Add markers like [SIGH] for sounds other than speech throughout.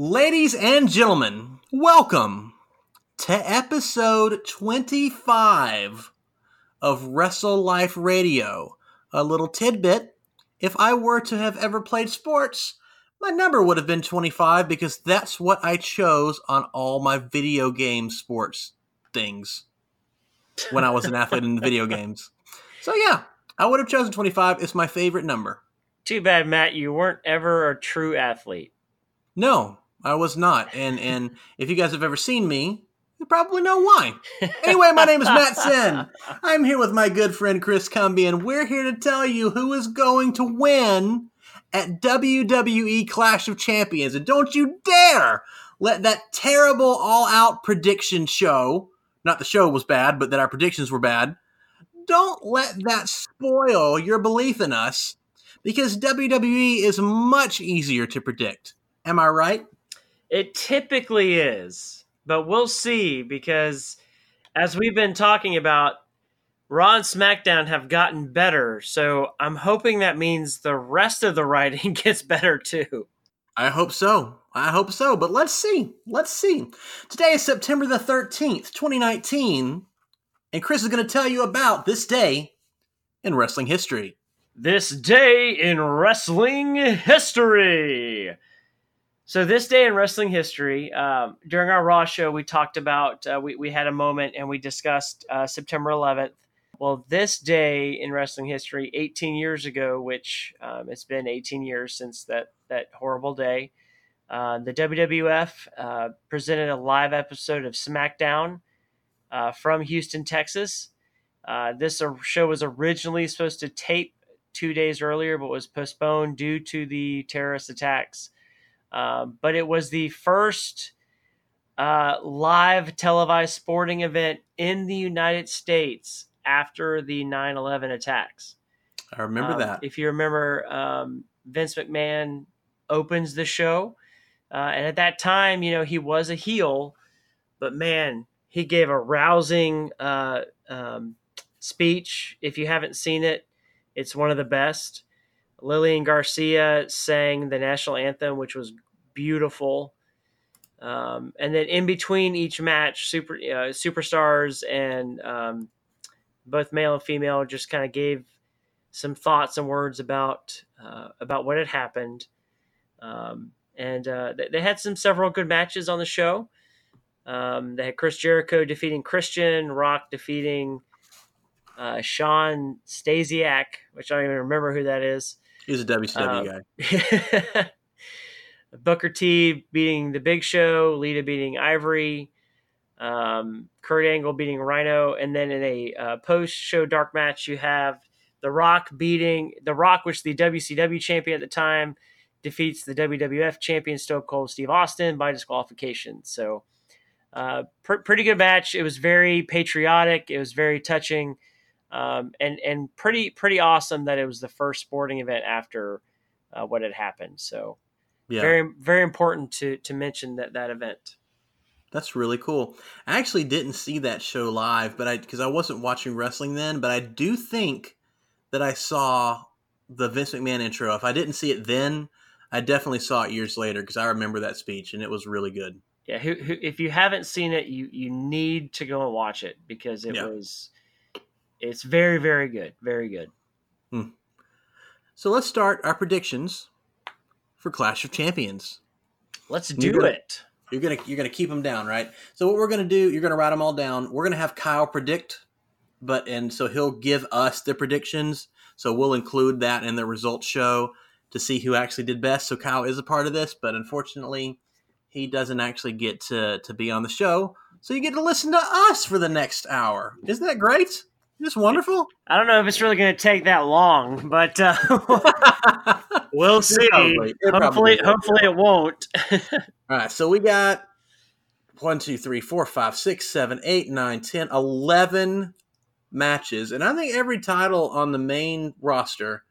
Ladies and gentlemen, welcome to episode 25 of Wrestle Life Radio. A little tidbit if I were to have ever played sports, my number would have been 25 because that's what I chose on all my video game sports things when I was an athlete in the video [LAUGHS] games. So, yeah, I would have chosen 25. It's my favorite number. Too bad, Matt, you weren't ever a true athlete. No, I was not. [LAUGHS] And and if you guys have ever seen me, you probably know why. Anyway, my name is Matt Sin. I'm here with my good friend Chris Cumby, and we're here to tell you who is going to win at WWE Clash of Champions. And don't you dare let that terrible all out prediction show, not the show was bad, but that our predictions were bad, don't let that spoil your belief in us because WWE is much easier to predict. Am I right? It typically is, but we'll see because as we've been talking about, Raw and SmackDown have gotten better. So I'm hoping that means the rest of the writing [LAUGHS] gets better too. I hope so. I hope so. But let's see. Let's see. Today is September the 13th, 2019. And Chris is going to tell you about this day in wrestling history. This day in wrestling history. So this day in wrestling history, um, during our Raw show, we talked about uh, we we had a moment and we discussed uh, September 11th. Well, this day in wrestling history, 18 years ago, which um, it's been 18 years since that that horrible day, uh, the WWF uh, presented a live episode of SmackDown uh, from Houston, Texas. Uh, this show was originally supposed to tape two days earlier, but was postponed due to the terrorist attacks. Um, but it was the first uh, live televised sporting event in the United States after the 9 11 attacks. I remember um, that. If you remember, um, Vince McMahon opens the show. Uh, and at that time, you know, he was a heel, but man, he gave a rousing uh, um, speech. If you haven't seen it, it's one of the best. Lillian Garcia sang the national anthem, which was beautiful. Um, and then in between each match, super uh, superstars and um, both male and female just kind of gave some thoughts and words about uh, about what had happened. Um, and uh, they, they, had some several good matches on the show. Um, they had Chris Jericho defeating Christian, Rock defeating uh, Shawn Stasiak, which I don't even remember who that is. He's a WCW um, guy. [LAUGHS] Booker T beating The Big Show, Lita beating Ivory, um, Kurt Angle beating Rhino, and then in a uh, post-show dark match, you have The Rock beating The Rock, which the WCW champion at the time defeats the WWF champion Stone Cold Steve Austin by disqualification. So, uh, pr- pretty good match. It was very patriotic. It was very touching um, and and pretty pretty awesome that it was the first sporting event after uh, what had happened. So yeah. very very important to to mention that that event. That's really cool. I actually didn't see that show live, but I because I wasn't watching wrestling then, but I do think that I saw the Vince McMahon intro. If I didn't see it then, I definitely saw it years later because I remember that speech and it was really good. Yeah, who, who, if you haven't seen it, you you need to go and watch it because it yeah. was it's very, very good. Very good. Hmm. So let's start our predictions for Clash of Champions. Let's do you're gonna, it. You're gonna you're gonna keep them down, right? So what we're gonna do? You're gonna write them all down. We're gonna have Kyle predict, but and so he'll give us the predictions. So we'll include that in the results show to see who actually did best. So Kyle is a part of this, but unfortunately, he doesn't actually get to to be on the show. So you get to listen to us for the next hour. Isn't that great? Just wonderful. I don't know if it's really going to take that long, but uh, [LAUGHS] we'll see. Probably, hopefully, hopefully it won't. [LAUGHS] All right, so we got one, two, three, four, five, six, seven, eight, nine, ten, eleven matches, and I think every title on the main roster,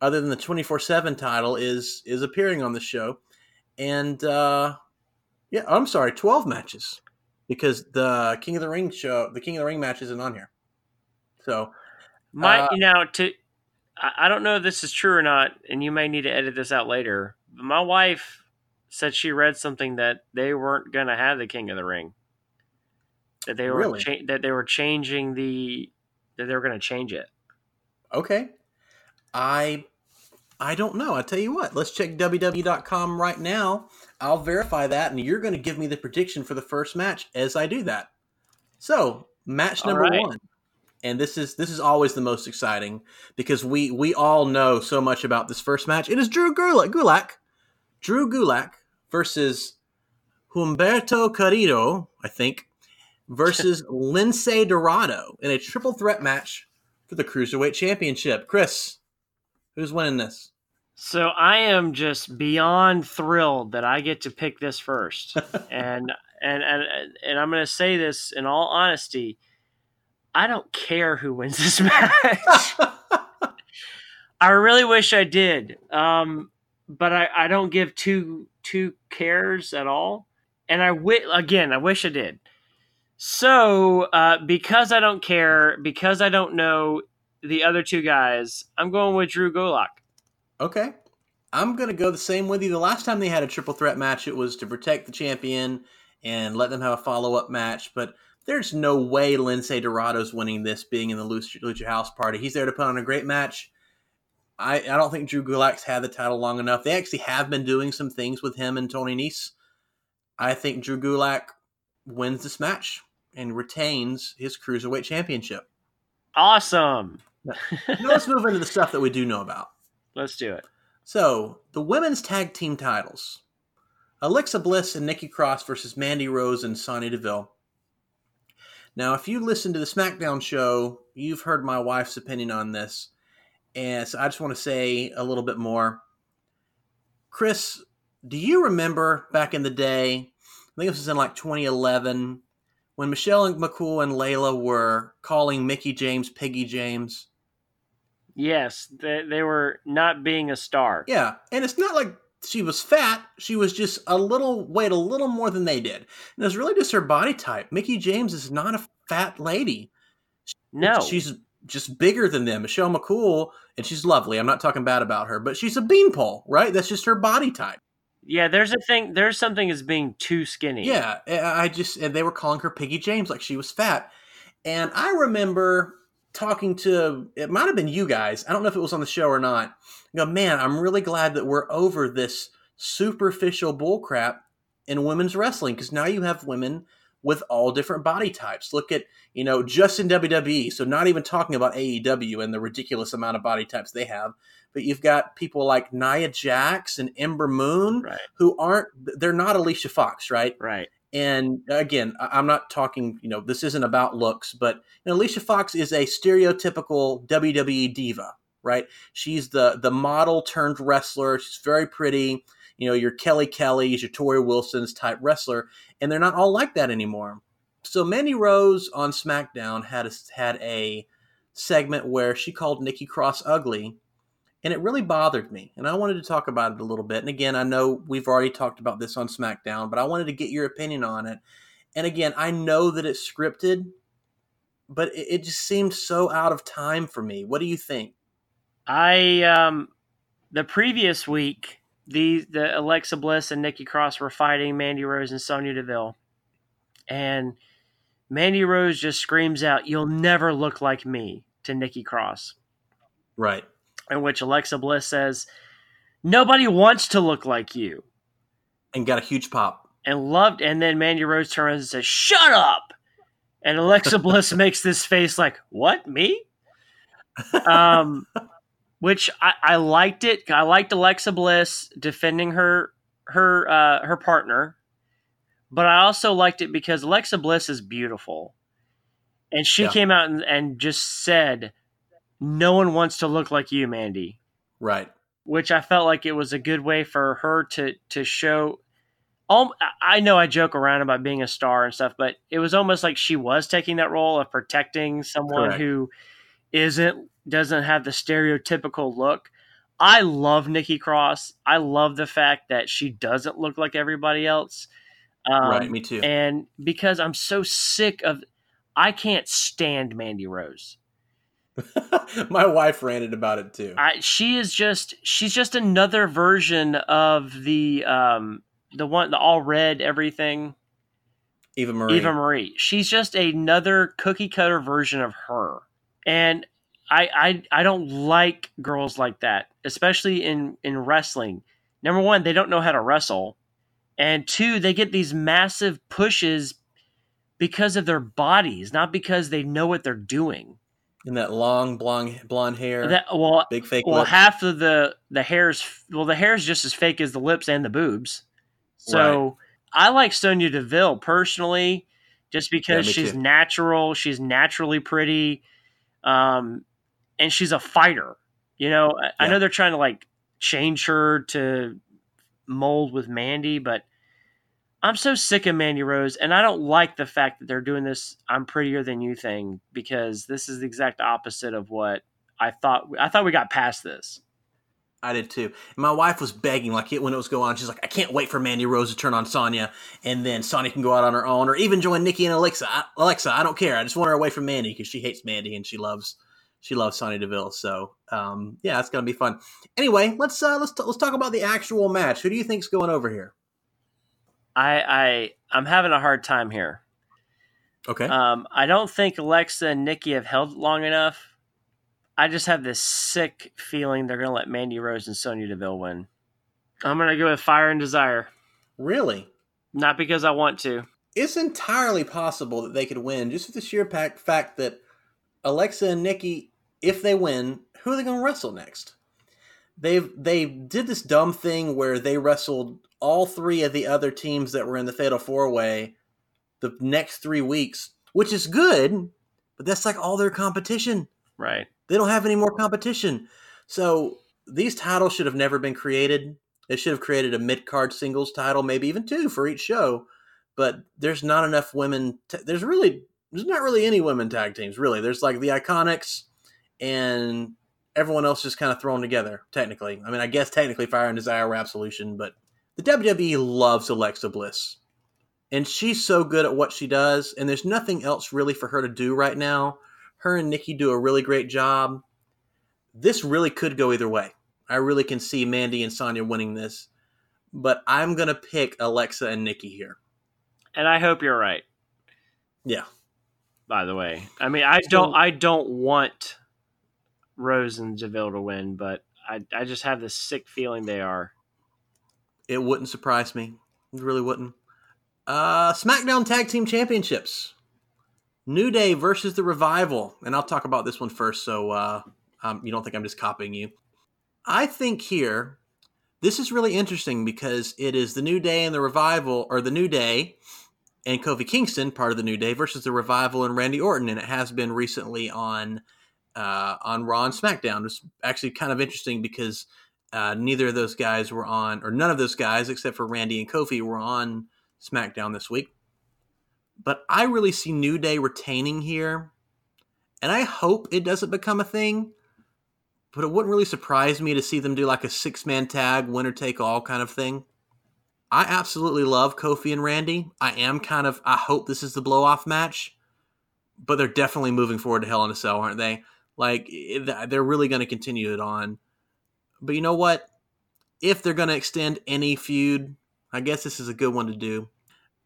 other than the twenty four seven title, is is appearing on the show, and uh, yeah, I'm sorry, twelve matches because the King of the Ring show, the King of the Ring match isn't on here. So, my uh, you know to I don't know if this is true or not, and you may need to edit this out later. But my wife said she read something that they weren't going to have the King of the Ring. That they were Really? cha- that they were changing the that they were going to change it. Okay. I I don't know. I tell you what, let's check WWE.com right now. I'll verify that and you're going to give me the prediction for the first match as I do that. So, match number right. 1. And this is this is always the most exciting because we we all know so much about this first match. It is Drew Gulak, Gulak Drew Gulak versus Humberto Carrillo, I think, versus [LAUGHS] Lince Dorado in a triple threat match for the Cruiserweight Championship. Chris, who's winning this? So I am just beyond thrilled that I get to pick this first. [LAUGHS] and and and and I'm going to say this in all honesty, I don't care who wins this match. [LAUGHS] I really wish I did. Um, but I, I don't give two two cares at all. And I wi- again, I wish I did. So, uh, because I don't care, because I don't know the other two guys, I'm going with Drew Gulak. okay. I'm going to go the same with you. The last time they had a triple threat match, it was to protect the champion and let them have a follow up match. But there's no way Lince Dorado's winning this being in the Lucha, Lucha House Party. He's there to put on a great match. I, I don't think Drew Gulak's had the title long enough. They actually have been doing some things with him and Tony Nese. I think Drew Gulak wins this match and retains his Cruiserweight Championship. Awesome. Now [LAUGHS] let's move into the stuff that we do know about. Let's do it. So, the women's tag team titles Alexa Bliss and Nikki Cross versus Mandy Rose and Sonya Deville. Now, if you listen to the SmackDown show, you've heard my wife's opinion on this. And so I just want to say a little bit more. Chris, do you remember back in the day? I think this was in like 2011 when Michelle and McCool and Layla were calling Mickie James Piggy James. Yes, they, they were not being a star. Yeah, and it's not like she was fat. She was just a little weighed a little more than they did. And it was really just her body type. Mickie James is not a fat lady. No, she's just bigger than them. Michelle McCool, and she's lovely. I'm not talking bad about her, but she's a beanpole, right? That's just her body type. yeah. There's a thing. There's something as being too skinny. Yeah, I I just and they were calling her Piggy James like she was fat. And I remember talking to it might have been you guys. I don't know if it was on the show or not. I go, man, I'm really glad that we're over this superficial bullcrap in women's wrestling because now you have women with all different body types. Look at you know just in WWE, so not even talking about AEW and the ridiculous amount of body types they have. But you've got people like Nia Jax and Ember Moon Right. who aren't they're not Alicia Fox, right? Right. And again, I'm not talking, you know, this isn't about looks, but you know, Alicia Fox is a stereotypical WWE diva, right? She's the the model turned wrestler. She's very pretty. You know, your Kelly Kelly's, your Torrie Wilson's type wrestler, and they're not all like that anymore. So Mandy Rose on SmackDown had a, had a segment where she called Nikki Cross ugly, and it really bothered me. And I wanted to talk about it a little bit. And again, I know we've already talked about this on SmackDown, but I wanted to get your opinion on it. And again, I know that it's scripted, but it, it just seemed so out of time for me. What do you think? I um, the previous week, the the Alexa Bliss and Nikki Cross were fighting Mandy Rose and Sonya Deville, and Mandy Rose just screams out, "You'll never look like me" to Nikki Cross, Right. In which Alexa Bliss says, "Nobody wants to look like you," And got a huge pop. and loved. And then Mandy Rose turns and says, "Shut up!" And Alexa [LAUGHS] Bliss makes this face like, "What me?" um, which I, I liked it. I liked Alexa Bliss defending her her uh, her partner, but I also liked it because Alexa Bliss is beautiful, and she Yeah. came out and, and just said, "No one wants to look like you, Mandy." Right. Which I felt like it was a good way for her to to show. All, I know I joke around about being a star and stuff, but it was almost like she was taking that role of protecting someone Correct. who isn't doesn't have the stereotypical look. I love Nikki Cross. I love the fact that she doesn't look like everybody else. Um, right. Me too. And because I'm so sick of, I can't stand Mandy Rose. [LAUGHS] My wife ranted about it too. I, she is just she's just another version of the um, the one, the all red everything. Eva Marie. Eva Marie. She's just another cookie cutter version of her, and I I I don't like girls like that, especially in in wrestling. Number one, they don't know how to wrestle, and two, they get these massive pushes because of their bodies, not because they know what they're doing. And that long blonde blonde hair, That well, big fake well, lips. half of the the hair's well, the hair's just as fake as the lips and the boobs. So I like Sonya Deville personally, just because me she's too. natural. She's naturally pretty, um, and she's a fighter. You know, I, I know they're trying to like change her to mold with Mandy, but I'm so sick of Mandy Rose, and I don't like the fact that they're doing this "I'm prettier than you" thing because this is the exact opposite of what I thought. I thought we got past this. I did too. My wife was begging, like when it was going on. She's like, I can't wait for Mandy Rose to turn on Sonya, and then Sonya can go out on her own, or even join Nikki and Alexa. I, Alexa, I don't care. I just want her away from Mandy because she hates Mandy and she loves she loves Sonya Deville. So um, yeah, it's gonna be fun. Anyway, let's uh, let's t- let's talk about the actual match. Who do you think's going over here? I, I I'm having a hard time here. Okay, Um, I don't think Alexa and Nikki have held long enough. I just have this sick feeling they're going to let Mandy Rose and Sonya Deville win. I'm going to go with Fire and Desire, really? not because I want to. It's entirely possible that they could win, just for the sheer fact fact that Alexa and Nikki, if they win, who are they going to wrestle next? They've they did this dumb thing where they wrestled all three of the other teams that were in the Fatal Four Way the next three weeks, which is good, but that's like all their competition. Right. They don't have any more competition. So these titles should have never been created. They should have created a mid card singles title, maybe even two for each show. But there's not enough women. T- there's really there's not really any women tag teams. Really, there's like the Iconics and everyone else just kind of thrown together. Technically, I mean, I guess technically Fire and Desire were Absolution, but the WWE loves Alexa Bliss, and she's so good at what she does. And there's nothing else really for her to do right now her and Nikki do a really great job. This really could go either way. I really can see Mandy and Sonya winning this, but I'm gonna pick Alexa and Nikki here. And I hope you're right. Yeah, By the way, I mean I don't I don't want Rose and Deville to win, but I I just have this sick feeling they are. It wouldn't surprise me. It really wouldn't. Uh, SmackDown Tag Team Championships. New Day versus the Revival, and I'll talk about this one first, so uh, um, you don't think I'm just copying you. I think here, this is really interesting because it is the New Day and the Revival, or the New Day and Kofi Kingston, part of the New Day, versus the Revival and Randy Orton, and it has been recently on uh, on Raw and SmackDown. It's actually kind of interesting because uh, neither of those guys were on, or none of those guys except for Randy and Kofi were on SmackDown this week. But I really see New Day retaining here, and I hope it doesn't become a thing. But it wouldn't really surprise me to see them do like a six man tag, winner take all kind of thing. I absolutely love Kofi and Randy. I am kind of, I hope this is the blow off match, but they're definitely moving forward to Hell in a Cell, aren't they? Like, they're really going to continue it on. But you know what? If they're going to extend any feud, I guess this is a good one to do.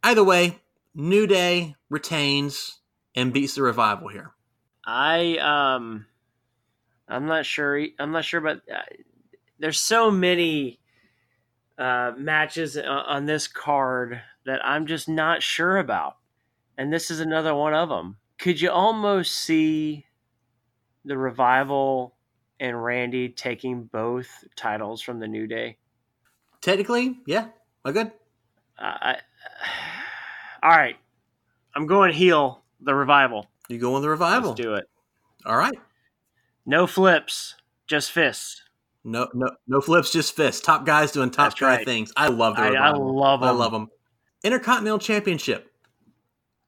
Either way, New Day retains and beats the revival here. I um, I'm not sure. I'm not sure, but uh, there's so many uh, matches on this card that I'm just not sure about, and this is another one of them. Could you almost see the revival and Randy taking both titles from the New Day? Technically, yeah, uh, I good. [SIGHS] I, all right, I'm going heel. The revival. You go with the revival. Let's do it. All right. No flips, just fists. No, no, no flips, just fists. Top guys doing top That's guy right. things. I love the I, I love them. I love them. Intercontinental Championship.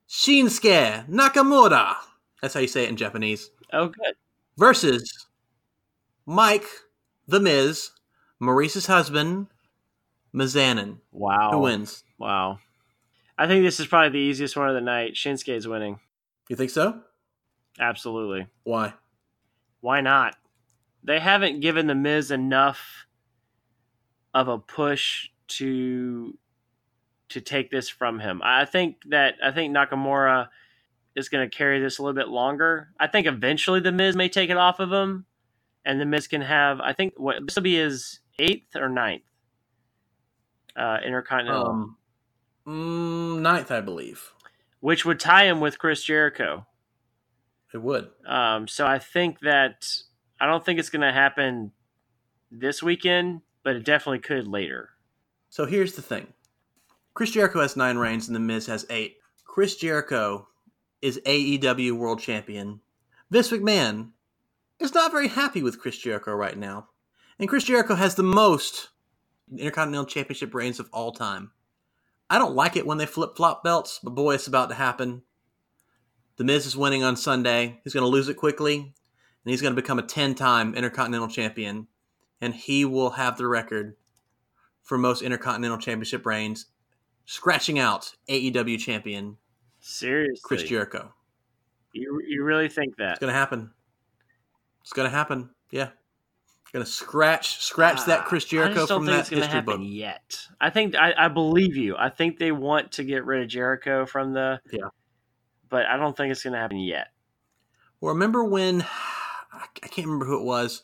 Shinsuke Nakamura. That's how you say it in Japanese. Oh, good. Versus Mike, The Miz, Maryse's husband, Mizanin. Wow. Who wins? Wow. I think this is probably the easiest one of the night. Shinsuke is winning. You think so? Absolutely. Why? Why not? They haven't given the Miz enough of a push to to take this from him. I think that I think Nakamura is going to carry this a little bit longer. I think eventually the Miz may take it off of him, and the Miz can have. I think what this will be his eighth or ninth uh, Intercontinental, Um, mm, ninth, I believe. which would tie him with Chris Jericho. It would. Um, so I think that I don't think it's going to happen this weekend, but it definitely could later. So here's the thing Chris Jericho has nine reigns and The Miz has eight. Chris Jericho is AEW World Champion. Vince McMahon is not very happy with Chris Jericho right now. And Chris Jericho has the most Intercontinental Championship reigns of all time. I don't like it when they flip flop belts, but boy, it's about to happen. The Miz is winning on Sunday. He's going to lose it quickly, and he's going to become a 10 time Intercontinental Champion. And he will have the record for most Intercontinental Championship reigns, scratching out AEW champion Seriously, Chris Jericho. You you really think that? It's gonna happen. It's gonna happen. Yeah, gonna scratch scratch that Chris Ah, I Jericho from that history happen book. yet. I think I, I believe you. I think they want to get rid of Jericho from the Yeah. but I don't think it's gonna happen yet. Well, remember when [SIGHS] I can't remember who it was.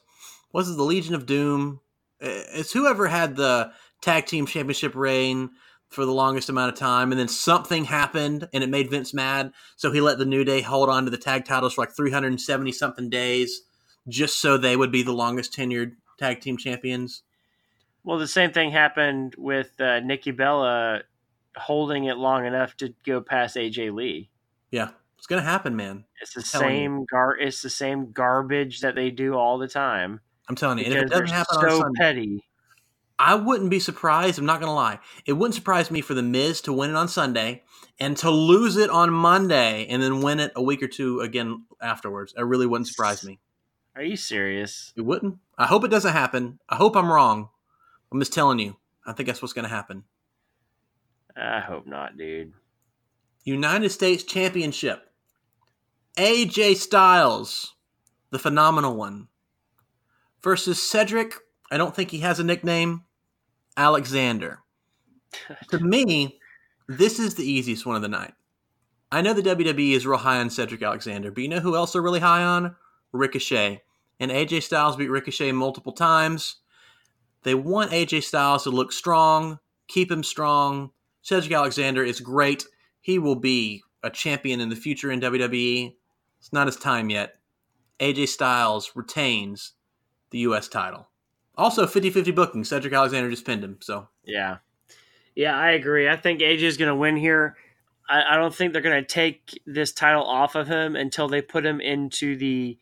Was it the Legion of Doom? It's whoever had the tag team championship reign for the longest amount of time, and then something happened and it made Vince mad. So he let the New Day hold on to the tag titles for like 370 something days, just so they would be the longest tenured tag team champions. Well, the same thing happened with uh, Nikki Bella holding it long enough to go past AJ Lee. Yeah, it's gonna happen, man. It's the same gar. It's the same garbage that they do all the time I'm telling you. And if it doesn't happen on so Sunday, petty. I wouldn't be surprised. I'm not going to lie. It wouldn't surprise me for the Miz to win it on Sunday and to lose it on Monday and then win it a week or two again afterwards. It really wouldn't surprise me. Are you serious? It wouldn't. I hope it doesn't happen. I hope I'm wrong. I'm just telling you. I think that's what's going to happen. I hope not, dude. United States Championship. AJ Styles, the phenomenal one, versus Cedric. I don't think he has a nickname. Alexander. [LAUGHS] to me, this is the easiest one of the night. I know the WWE is real high on Cedric Alexander, but you know who else they're really high on? Ricochet. And AJ Styles beat Ricochet multiple times. They want AJ Styles to look strong, keep him strong. Cedric Alexander is great. He will be a champion in the future in WWE. It's not his time yet. AJ Styles retains the U.S. title. Also, 50 50 booking. Cedric Alexander just pinned him. So, Yeah. Yeah, I agree. I think AJ is going to win here. I, I don't think they're going to take this title off of him until they put him into the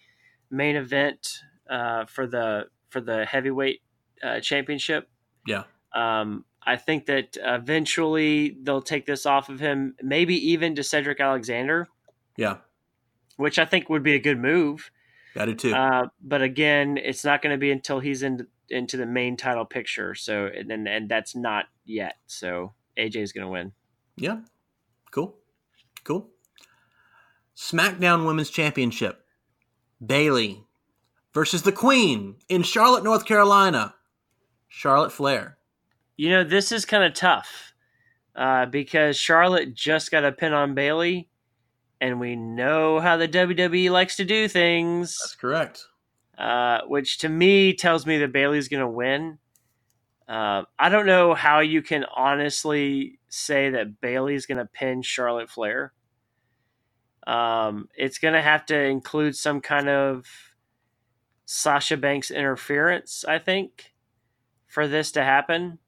main event uh, for the for the heavyweight uh, championship. yeah. Um, I think that eventually they'll take this off of him, maybe even to Cedric Alexander, Yeah. which I think would be a good move. I do too. Uh, but again, it's not going to be until he's in, into the main title picture. So and and, and that's not yet. So AJ is going to win. yeah. Cool. Cool. SmackDown Women's Championship. Bayley versus the Queen in Charlotte, North Carolina. Charlotte Flair. You know, this is kind of tough uh, because Charlotte just got a pin on Bayley, and we know how the WWE likes to do things. That's correct. uh, which to me tells me that Bayley's going to win. Uh, I don't know how you can honestly say that Bayley's going to pin Charlotte Flair. Um, it's going to have to include some kind of Sasha Banks interference, I think, for this to happen.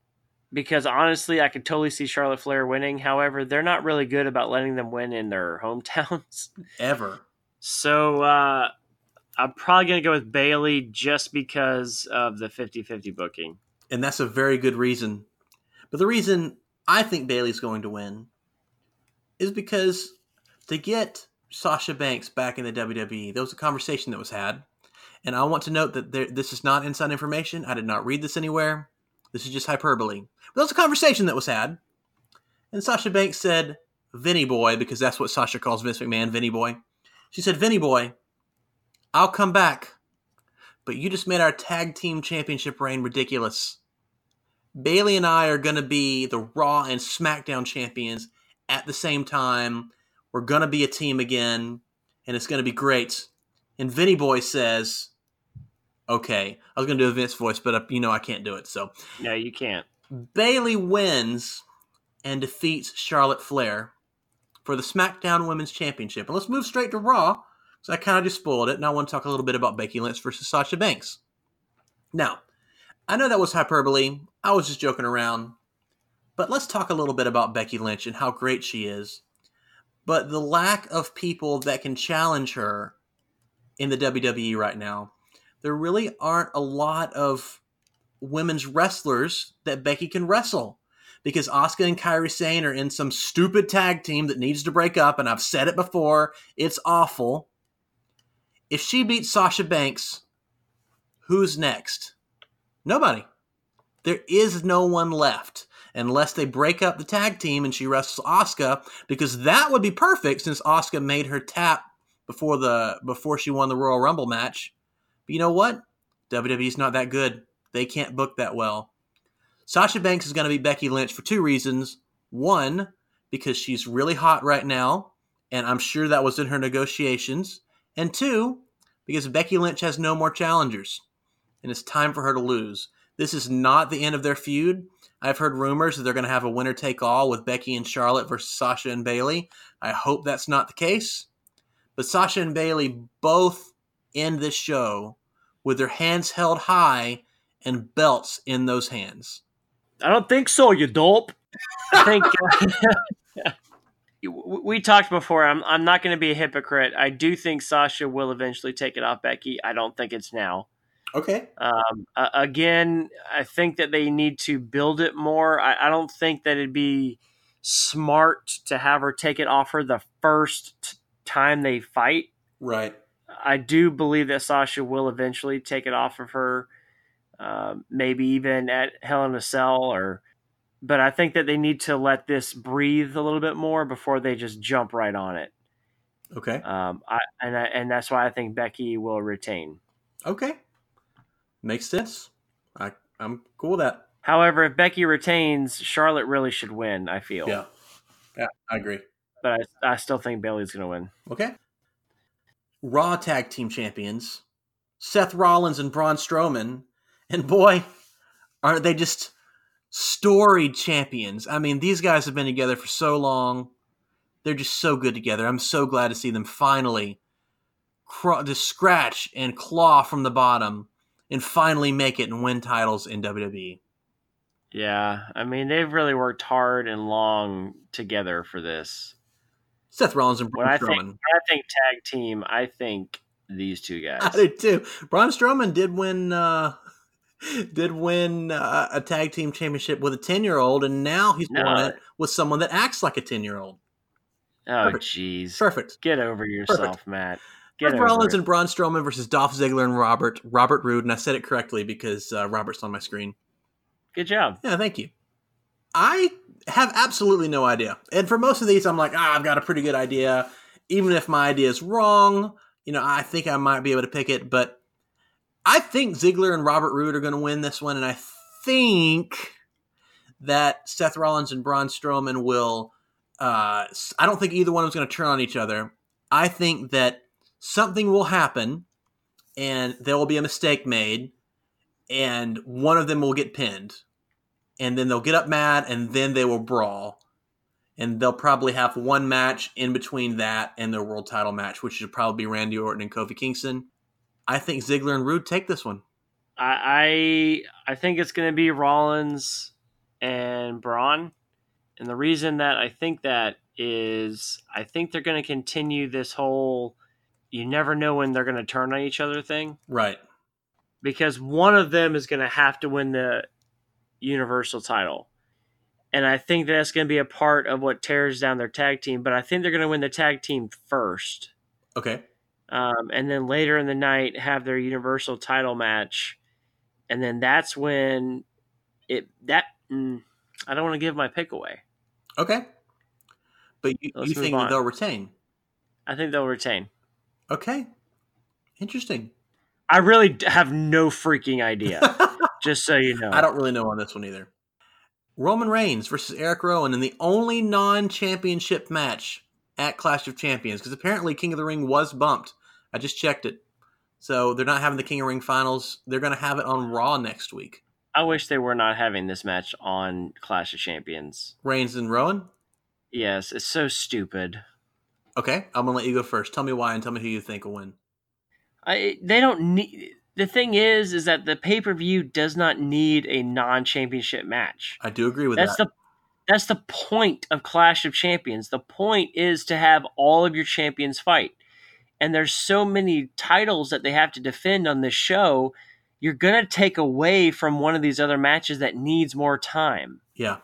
Because honestly, I could totally see Charlotte Flair winning. However, they're not really good about letting them win in their [LAUGHS] hometowns. Ever. So uh, I'm probably going to go with Bayley just because of the 50 50 booking. And that's a very good reason. But the reason I think Bayley's going to win is because to get Sasha Banks back in the WWE, there was a conversation that was had. And I want to note that there, this is not inside information. I did not read this anywhere. This is just hyperbole. But there was a conversation that was had. And Sasha Banks said, Vinny Boy, because that's what Sasha calls Vince McMahon, Vinny Boy. She said, Vinny Boy, I'll come back, but you just made our tag team championship reign ridiculous. Bayley and I are going to be the Raw and SmackDown champions at the same time. We're going to be a team again, and it's going to be great. And Vinny Boy says, okay, I was going to do a Vince voice, but uh, you know I can't do it. So No, you can't. Bayley wins and defeats Charlotte Flair for the SmackDown Women's Championship. And let's move straight to Raw, because I kind of just spoiled it, and I want to talk a little bit about Becky Lynch versus Sasha Banks. Now, I know that was hyperbole. I was just joking around. But let's talk a little bit about Becky Lynch and how great she is. But the lack of people that can challenge her in the WWE right now, there really aren't a lot of women's wrestlers that Becky can wrestle. Because Asuka and Kairi Sane are in some stupid tag team that needs to break up, and I've said it before, it's awful. If she beats Sasha Banks, who's next? Nobody. There is no one left unless they break up the tag team and she wrestles Asuka because that would be perfect since Asuka made her tap before the before she won the Royal Rumble match. But you know what? WWE's not that good. They can't book that well. Sasha Banks is going to be Becky Lynch for two reasons. One, because she's really hot right now, and I'm sure that was in her negotiations. And two, because Becky Lynch has no more challengers, and it's time for her to lose. This is not the end of their feud. I've heard rumors that they're going to have a winner take all with Becky and Charlotte versus Sasha and Bayley. I hope that's not the case. But Sasha and Bayley both end this show with their hands held high and belts in those hands. I don't think so, you dope. I think uh, [LAUGHS] we talked before. I'm I'm not going to be a hypocrite. I do think Sasha will eventually take it off Becky. I don't think it's now. Okay. Um, uh, again, I think that they need to build it more. I, I, don't think that it'd be smart to have her take it off her the first t- time they fight. Right. I do believe that Sasha will eventually take it off of her, uh, maybe even at Hell in a Cell or. But I think that they need to let this breathe a little bit more before they just jump right on it. Okay. Um, I, and I, and that's why I think Becky will retain. Okay makes sense. I I'm cool with that. However, if Becky retains, Charlotte really should win. I feel. Yeah. Yeah, I agree. But I, I still think Bayley's going to win. Okay. Raw Tag Team Champions, Seth Rollins and Braun Strowman, and boy, aren't they just storied champions? I mean, these guys have been together for so long. They're just so good together. I'm so glad to see them finally craw- to scratch and claw from the bottom and finally make it and win titles in WWE. Yeah, I mean they've really worked hard and long together for this. Seth Rollins and Braun when I Strowman. Think, I think tag team, I think these two guys. [LAUGHS] I did too. Braun Strowman did win. Uh, [LAUGHS] did win uh, a tag team championship with a ten year old, and now he's no. won it with someone that acts like a ten year old. Oh, jeez. Perfect. Get over yourself, Perfect. Matt. Get Seth Rollins it. and Braun Strowman versus Dolph Ziggler and Robert Robert Roode, and I said it correctly because uh, Robert's on my screen. Good job. Yeah, thank you. I have absolutely no idea, and for most of these, I'm like, ah, I've got a pretty good idea. Even if my idea is wrong, you know, I think I might be able to pick it. But I think Ziggler and Robert Roode are going to win this one, and I think that Seth Rollins and Braun Strowman will. Uh, I don't think either one of them's going to turn on each other. I think that something will happen and there will be a mistake made and one of them will get pinned. And then they'll get up mad and then they will brawl. And they'll probably have one match in between that and their world title match which should probably be randy orton and kofi kingston. I think ziggler and roode take this one. I i, I think it's going to be rollins and braun. And the reason that i think that is i think they're going to continue this whole you never know when they're going to turn on each other thing. Right. Because one of them is going to have to win the universal title. And I think that's going to be a part of what tears down their tag team, but I think they're going to win the tag team first. Okay. Um, and then later in the night have their universal title match. And then that's when it that mm, I don't want to give my pick away. Okay. But you, you think they'll retain? I think they'll retain. Okay. Interesting. I really have no freaking idea. [LAUGHS] just so you know. I don't really know on this one either. Roman Reigns versus Eric Rowan in the only non-championship match at Clash of Champions because apparently King of the Ring was bumped. I just checked it. So they're not having the King of the Ring finals. They're going to have it on Raw next week. I wish they were not having this match on Clash of Champions. Reigns and Rowan? Yes, it's so stupid. Okay, I'm going to let you go first. Tell me why and tell me who you think will win. I they don't need the thing is is that the pay-per-view does not need a non-championship match. I do agree with That's that. the that's the point of Clash of Champions. The point is to have all of your champions fight. And there's so many titles that they have to defend on this show. You're going to take away from one of these other matches that needs more time yeah,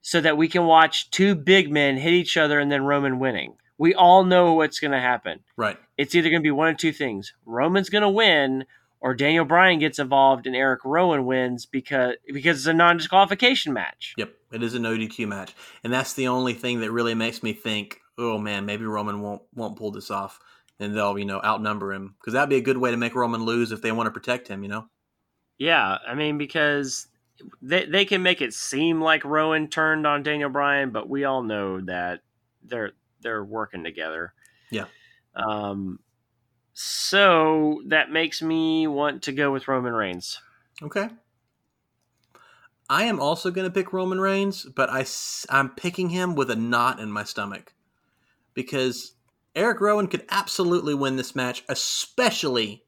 so that we can watch two big men hit each other and then Roman winning. We all know what's going to happen. right. It's either going to be one of two things. Roman's going to win or Daniel Bryan gets involved and Eric Rowan wins because because it's a non-disqualification match. Yep, it is an ODQ match, and that's the only thing that really makes me think, oh man, maybe Roman won't won't pull this off, and they'll you know outnumber him because that'd be a good way to make Roman lose if they want to protect him. You know, Yeah, I mean because they they can make it seem like Rowan turned on Daniel Bryan, but we all know that they're they're working together. Yeah. Um so that makes me want to go with Roman Reigns. okay. I am also going to pick Roman Reigns, but I I'm picking him with a knot in my stomach because Eric Rowan could absolutely win this match, especially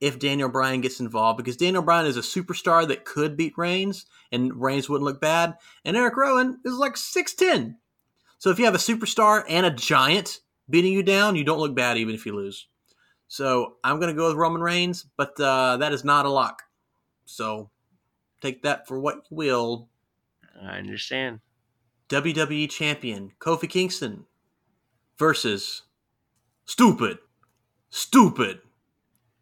if Daniel Bryan gets involved because Daniel Bryan is a superstar that could beat Reigns and Reigns wouldn't look bad. And Eric Rowan is like 6'10. So if you have a superstar and a giant beating you down, you don't look bad even if you lose. So I'm going to go with Roman Reigns, but uh, that is not a lock. So take that for what you will. I understand. WWE Champion Kofi Kingston versus Stupid, Stupid,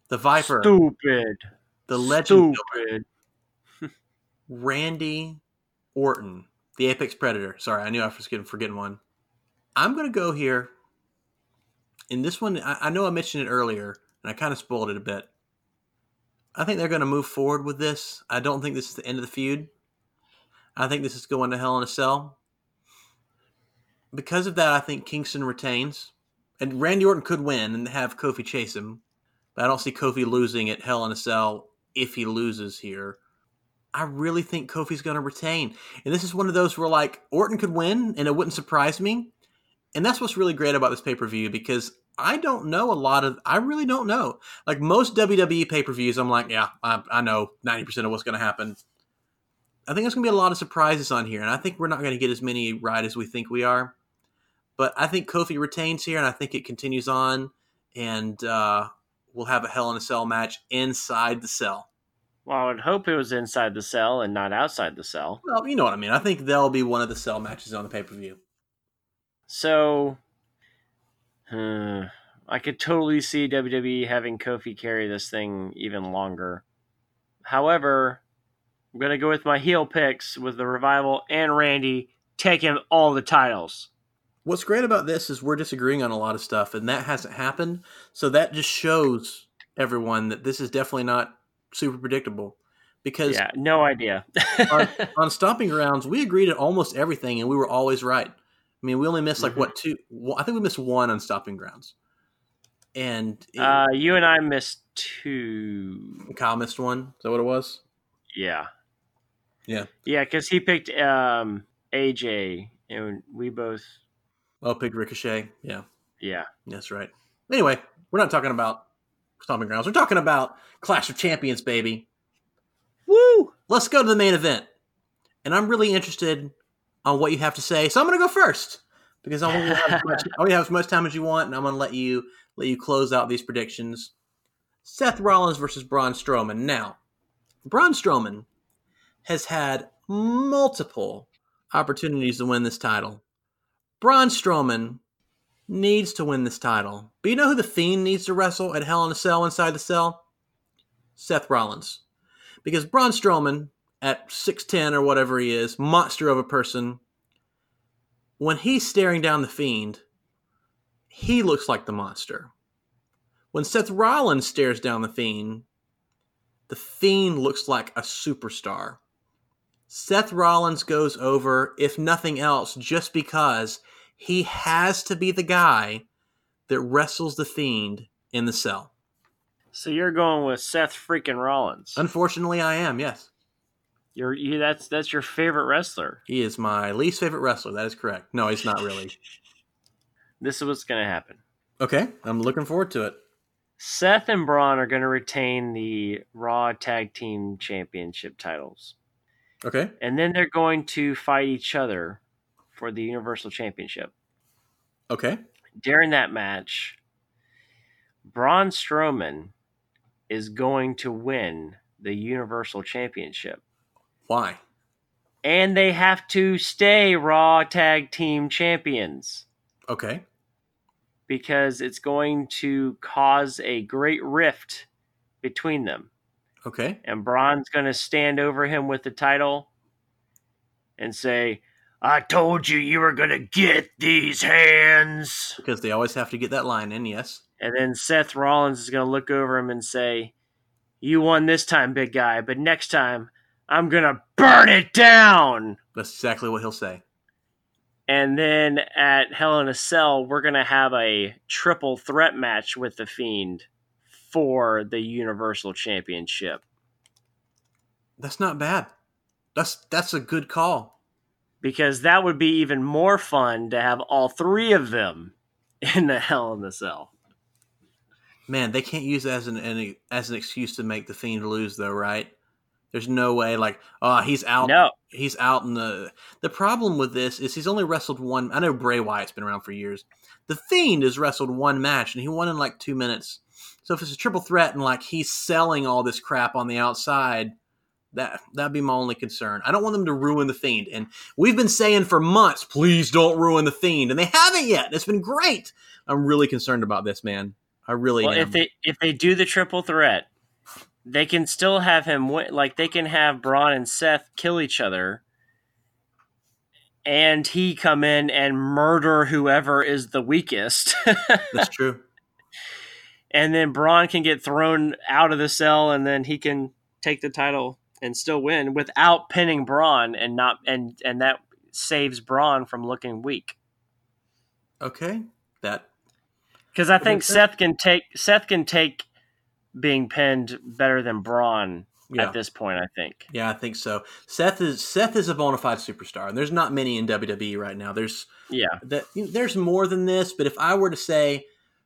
the Viper, Stupid. the Legend Stupid. [LAUGHS] Randy Orton, the Apex Predator. Sorry, I knew I was forgetting, one. I'm going to go here. In this one, I, I know I mentioned it earlier, and I kind of spoiled it a bit. I think they're going to move forward with this. I don't think this is the end of the feud. I think this is going to Hell in a Cell. Because of that, I think Kingston retains. And Randy Orton could win and have Kofi chase him. But I don't see Kofi losing at Hell in a Cell if he loses here. I really think Kofi's going to retain. And this is one of those where, like, Orton could win and it wouldn't surprise me. And that's what's really great about this pay per view because I don't know a lot of, I really don't know. Like, most WWE pay per views, I'm like, yeah, I, I know 90% of what's going to happen. I think there's going to be a lot of surprises on here. And I think we're not going to get as many right as we think we are. But I think Kofi retains here, and I think it continues on. And uh, we'll have a Hell in a Cell match inside the cell. Well, I would hope it was inside the cell and not outside the cell. Well, you know what I mean. I think they'll be one of the cell matches on the pay per view. So, uh, I could totally see WWE having Kofi carry this thing even longer. However, I'm going to go with my heel picks with the Revival and Randy taking all the titles. What's great about this is we're disagreeing on a lot of stuff, and that hasn't happened. So that just shows everyone that this is definitely not super predictable. Because Yeah, no idea. [LAUGHS] on, on Stomping Grounds, we agreed at almost everything, and we were always right. I mean, we only missed like Mhm. what two? Well, I think we missed one on Stomping Grounds, and it- uh, you and I missed two. Kyle missed one. Is that what it was? Yeah. Yeah. Yeah, because he picked um, AJ, and we both. Oh, picked Ricochet. Yeah, Yeah. that's right. Anyway, we're not talking about Stomping Grounds. We're talking about Clash of Champions, baby. Woo! let's go to the main event. And I'm really interested on what you have to say. So I'm going to go first because I want you to have as much, I want you to have as much time as you want, and I'm going to let you let you close out these predictions. Seth Rollins versus Braun Strowman. Now, Braun Strowman has had multiple opportunities to win this title. Braun Strowman needs to win this title. But you know who the Fiend needs to wrestle at Hell in a Cell inside the cell? Seth Rollins because Braun Strowman at 6'10 or whatever he is, monster of a person, when he's staring down the fiend, he looks like the monster. When Seth Rollins stares down the fiend, the fiend looks like a superstar. Seth Rollins goes over, if nothing else, just because he has to be the guy that wrestles the Fiend in the cell. So you're going with Seth freaking Rollins. Unfortunately, I am, yes. You're you, that's that's your favorite wrestler. He is my least favorite wrestler. That is correct. No, he's not really. [LAUGHS] This is what's going to happen. Okay, I'm looking forward to it. Seth and Braun are going to retain the Raw Tag Team Championship titles. Okay. And then they're going to fight each other for the Universal Championship. Okay. During that match, Braun Strowman is going to win the Universal Championship. Why? And they have to stay Raw Tag Team Champions Okay. because it's going to cause a great rift between them. Okay. And Braun's going to stand over him with the title and say, I told you you were going to get these hands. Because they always have to get that line in, yes. And then Seth Rollins is going to look over him and say, You won this time, big guy, but next time I'm going to burn it down. That's exactly what he'll say. And then at Hell in a Cell, we're going to have a triple threat match with The Fiend for the Universal Championship. That's not bad. That's that's a good call. Because that would be even more fun to have all three of them [LAUGHS] in the Hell in the Cell. Man, they can't use as an, an as an excuse to make the fiend lose, though, right? There's no way, like, oh, he's out. No. He's out in the. The problem with this is he's only wrestled one. I know Bray Wyatt's been around for years. The Fiend has wrestled one match and he won in like two minutes. So if it's a triple threat and like he's selling all this crap on the outside, that that'd be my only concern. I don't want them to ruin the Fiend. And we've been saying for months, please don't ruin the Fiend, and they haven't yet. It's been great. I'm really concerned about this, man. I really Well, am. if they if they do the triple threat, they can still have him win. Like they can have Braun and Seth kill each other, and he come in and murder whoever is the weakest, [LAUGHS] That's true. and then Braun can get thrown out of the cell, and then he can take the title and still win without pinning Braun, and not and and that saves Braun from looking weak. Okay, that Because I think sense. Seth can take Seth can take being pinned better than Braun yeah. at this point. I think. Yeah, I think so. Seth is Seth is a bona fide superstar, and there's not many in WWE right now. There's Yeah. that there's more than this, but if I were to say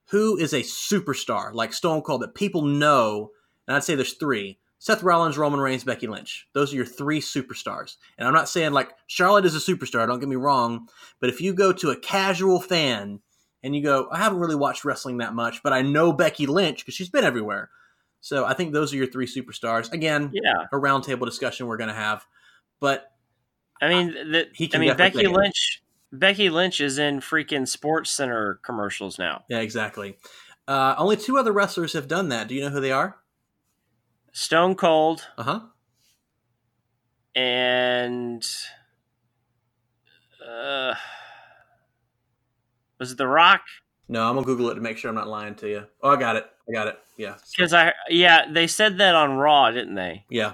who is a superstar like Stone Cold that people know, and I'd say there's three: Seth Rollins, Roman Reigns, Becky Lynch. Those are your three superstars. And I'm not saying like Charlotte is a superstar. Don't get me wrong, but if you go to a casual fan and you go, I haven't really watched wrestling that much, but I know Becky Lynch because she's been everywhere. So I think those are your three superstars. Again, Yeah. a roundtable discussion we're going to have. But I mean, the, He I mean, Becky take it. Lynch. Becky Lynch is in freaking Sports Center commercials now. yeah, exactly. Uh, only two other wrestlers have done that. Do you know who they are? Stone Cold Uh huh. and uh, was it The Rock? No, I'm gonna Google it to make sure I'm not lying to you. Oh, I got it. I got it. Yeah, Because I yeah, they said that on Raw, didn't they? yeah.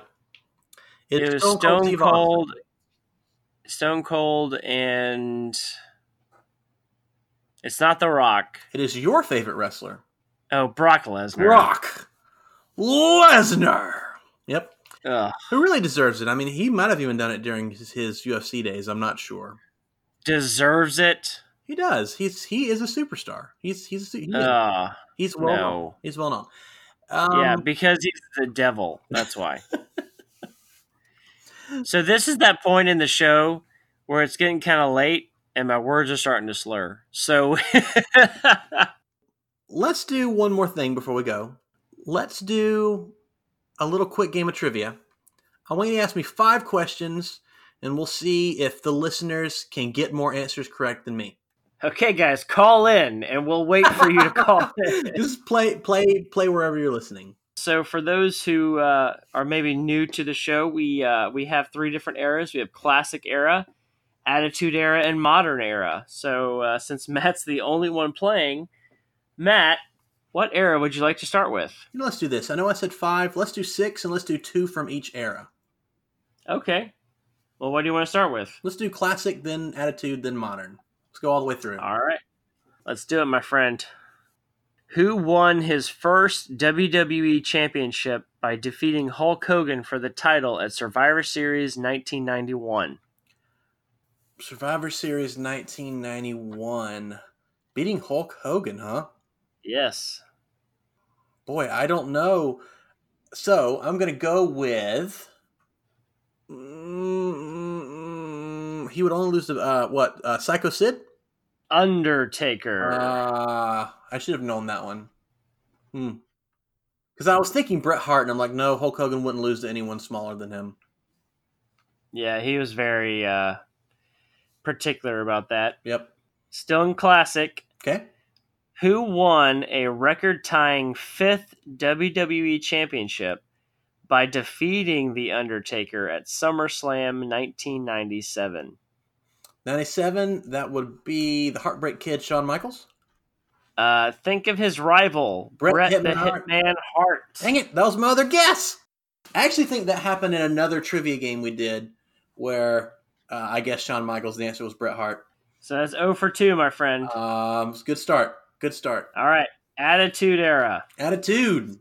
It It's was Stone Stone Steve Cold, Stone Cold, and it's not The Rock. It is your favorite wrestler, Oh, Brock Lesnar. Brock Lesnar. Yep. Ugh. Who really deserves it? I mean, he might have even done it during his, his UFC days. I'm not sure. deserves it. He does. He's he is a superstar. He's he's he. Uh, he's well known. He's well known. Um, yeah, because he's the devil. That's why. [LAUGHS] so this is that point in the show where it's getting kind of late and my words are starting to slur. So [LAUGHS] let's do one more thing before we go. Let's do a little quick game of trivia. I want you to ask me five questions, and we'll see if the listeners can get more answers correct than me. okay, guys, call in and we'll wait for you to [LAUGHS] call in. Just play, play, play wherever you're listening. So for those who uh, are maybe new to the show, we uh, we have three different eras. We have classic era, attitude era, and modern era. So uh, since Matt's the only one playing, Matt, what era would you like to start with? You know, let's do this. I know I said five. Let's do six, and let's do two from each era. Okay. Well, what do you want to start with? Let's do classic, then attitude, then modern. Let's go all the way through. All right. Let's do it, my friend. Who won his first WWE championship by defeating Hulk Hogan for the title at Survivor Series 1991? Survivor Series 1991. Beating Hulk Hogan, huh? Yes. Boy, I don't know. So I'm going to go with. Mm, he would only lose to uh, what? Uh, Psycho Sid? Undertaker. Uh, I should have known that one. Hmm. Because I was thinking Bret Hart, and I'm like, no, Hulk Hogan wouldn't lose to anyone smaller than him. yeah, he was very uh, particular about that. Yep. Still in classic. Okay. Who won a record tying fifth WWE championship by defeating The Undertaker at SummerSlam 1997? 97, that would be the Heartbreak Kid, Shawn Michaels. Uh, think of his rival, Bret Bret, the Hitman Hart. Hitman Hart. Dang it, that was my other guess. I actually think that happened in another trivia game we did where uh, I guess Shawn Michaels, the answer was Bret Hart. So that's 0 for 2, my friend. Um, it's a good start. Good start. All right, Attitude Era. Attitude.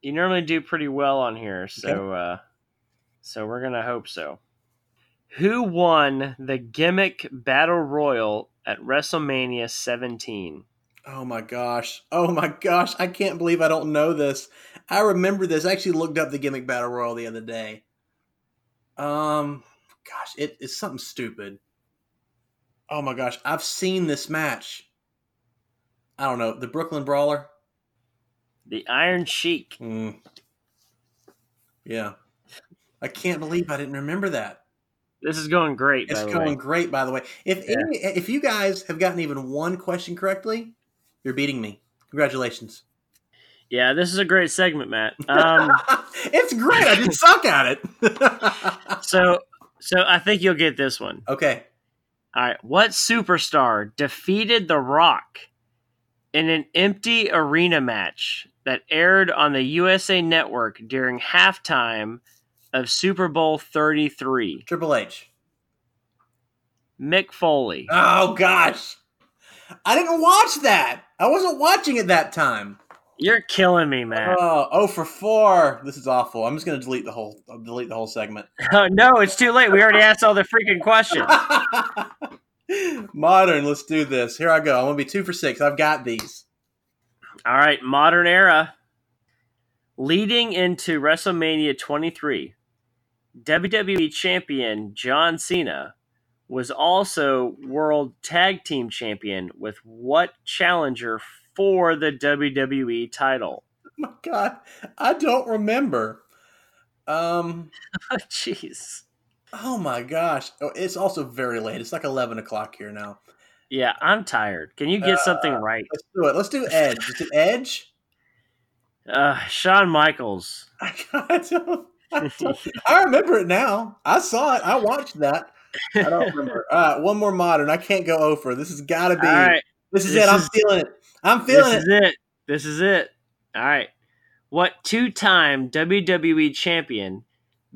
You normally do pretty well on here, so uh, so we're gonna hope so. Who won the gimmick battle royal at WrestleMania 17? Oh my gosh. Oh my gosh. I can't believe I don't know this. I remember this. I actually looked up the gimmick battle royal the other day. Um gosh, it is something stupid. Oh my gosh, I've seen this match. I don't know. The Brooklyn Brawler? The Iron Sheik. Mm. Yeah. I can't believe I didn't remember that. This is going great. It's by the going way. great, by the way. If Yeah. any, if you guys have gotten even one question correctly, you're beating me. Congratulations. Yeah, this is a great segment, Matt. [LAUGHS] Um, it's great. I just suck at it. [LAUGHS] [LAUGHS] so, so I think you'll get this one. okay. All right, what superstar defeated The Rock in an empty arena match that aired on the USA Network during halftime of Super Bowl 33? Triple H. Mick Foley. Oh gosh. I didn't watch that. I wasn't watching it that time. You're killing me, man. Oh, oh for four. This is awful. I'm just gonna delete the whole delete the whole segment. [LAUGHS] no, it's too late. We already asked all the freaking questions. [LAUGHS] Modern, let's do this. Here I go. I'm gonna be two for six. I've got these. All right, modern era. Leading into WrestleMania 23, WWE Champion John Cena was also World Tag Team Champion with what challenger for the WWE title? Oh [LAUGHS] my god. I don't remember. Um [LAUGHS] Jeez. Oh my gosh. Oh, it's also very late. It's like eleven o'clock here now. Yeah, I'm tired. Can you get something Uh, right? Let's do it. Let's do Edge. Is it Edge? [LAUGHS] Uh, Shawn Michaels. [LAUGHS] I, I don't, I, don't- I remember it now. I saw it. I watched that. I don't [LAUGHS] remember. All right, one more modern. I can't go over. This has got to be. right, this is this it. I'm is- feeling it. I'm feeling this it. is it. This is it. All right. What two-time WWE champion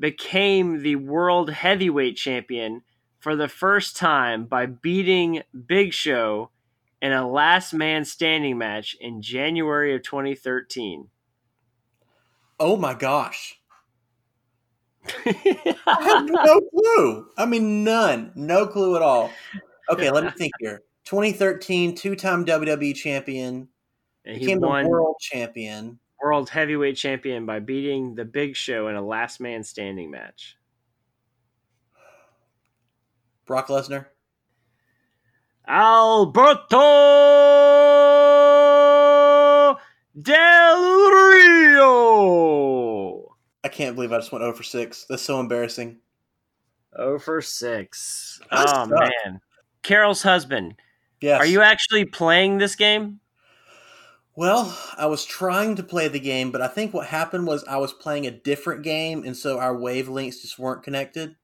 became the World Heavyweight Champion for the first time by beating Big Show in a last man standing match in January of 2013? Oh my gosh. [LAUGHS] I have no clue. I mean, none. No clue at all. Okay, let me [LAUGHS] think here. 2013, two-time WWE champion, And he became the world champion. World Heavyweight Champion by beating the Big Show in a last man standing match. Brock Lesnar. Alberto Del Rio. I can't believe I just went oh over six. That's so embarrassing. Oh for six. I Oh suck. man. Carol's husband. Yes. Are you actually playing this game? Well, I was trying to play the game, but I think what happened was I was playing a different game, and so our wavelengths just weren't connected.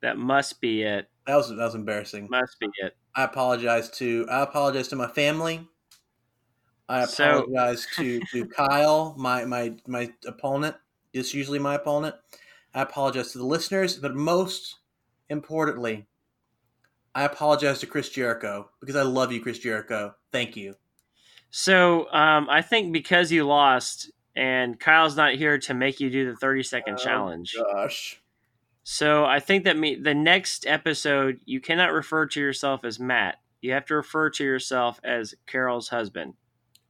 That must be it. That was that was embarrassing. Must be it. I apologize to I apologize to my family. I So- apologize to, to Kyle, my my my opponent. It's usually my opponent. I apologize to the listeners, but most importantly, I apologize to Chris Jericho because I love you, Chris Jericho. Thank you. So um, I think because you lost and Kyle's not here to make you do the 30 second Oh, challenge. Gosh. So I think that me the next episode you cannot refer to yourself as Matt. You have to refer to yourself as Carol's husband.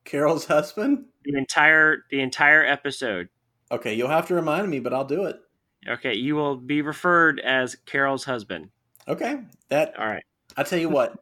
Carol's husband? The entire the entire episode. Okay, you'll have to remind me, but I'll do it. Okay, you will be referred as Carol's husband. Okay. That All right. I tell you what,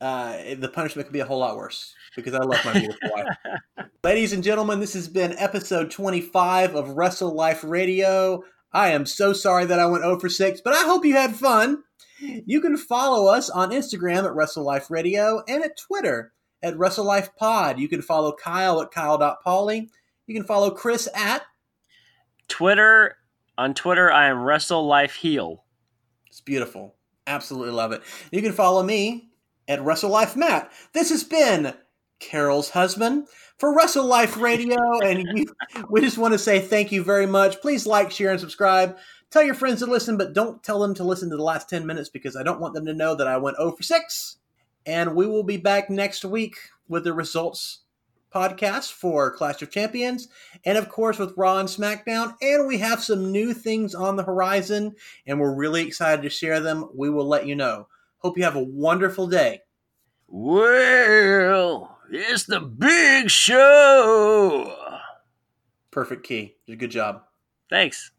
uh, the punishment could be a whole lot worse because I love my beautiful wife. [LAUGHS] Ladies and gentlemen, this has been episode 25 of Wrestle Life Radio. I am so sorry that I went 0 for 6, but I hope you had fun. You can follow us on Instagram at Wrestle Life Radio and at Twitter at Wrestle Life Pod. You can follow Kyle at kyle.pauly. You can follow Chris at Twitter on Twitter I am Wrestle Life Heel. It's beautiful. Absolutely love it. You can follow me at Wrestle Life Matt. This has been Carol's husband for Wrestle Life Radio, and you, [LAUGHS] we just want to say thank you very much. Please like, share, and subscribe. Tell your friends to listen, but don't tell them to listen to the last 10 minutes because I don't want them to know that I went 0 for 6. And we will be back next week with the results podcast for Clash of Champions, and of course with Raw and SmackDown. And we have some new things on the horizon, and we're really excited to share them. We will let you know. Hope you have a wonderful day. Well, it's the big show. Perfect key. Good job. Thanks.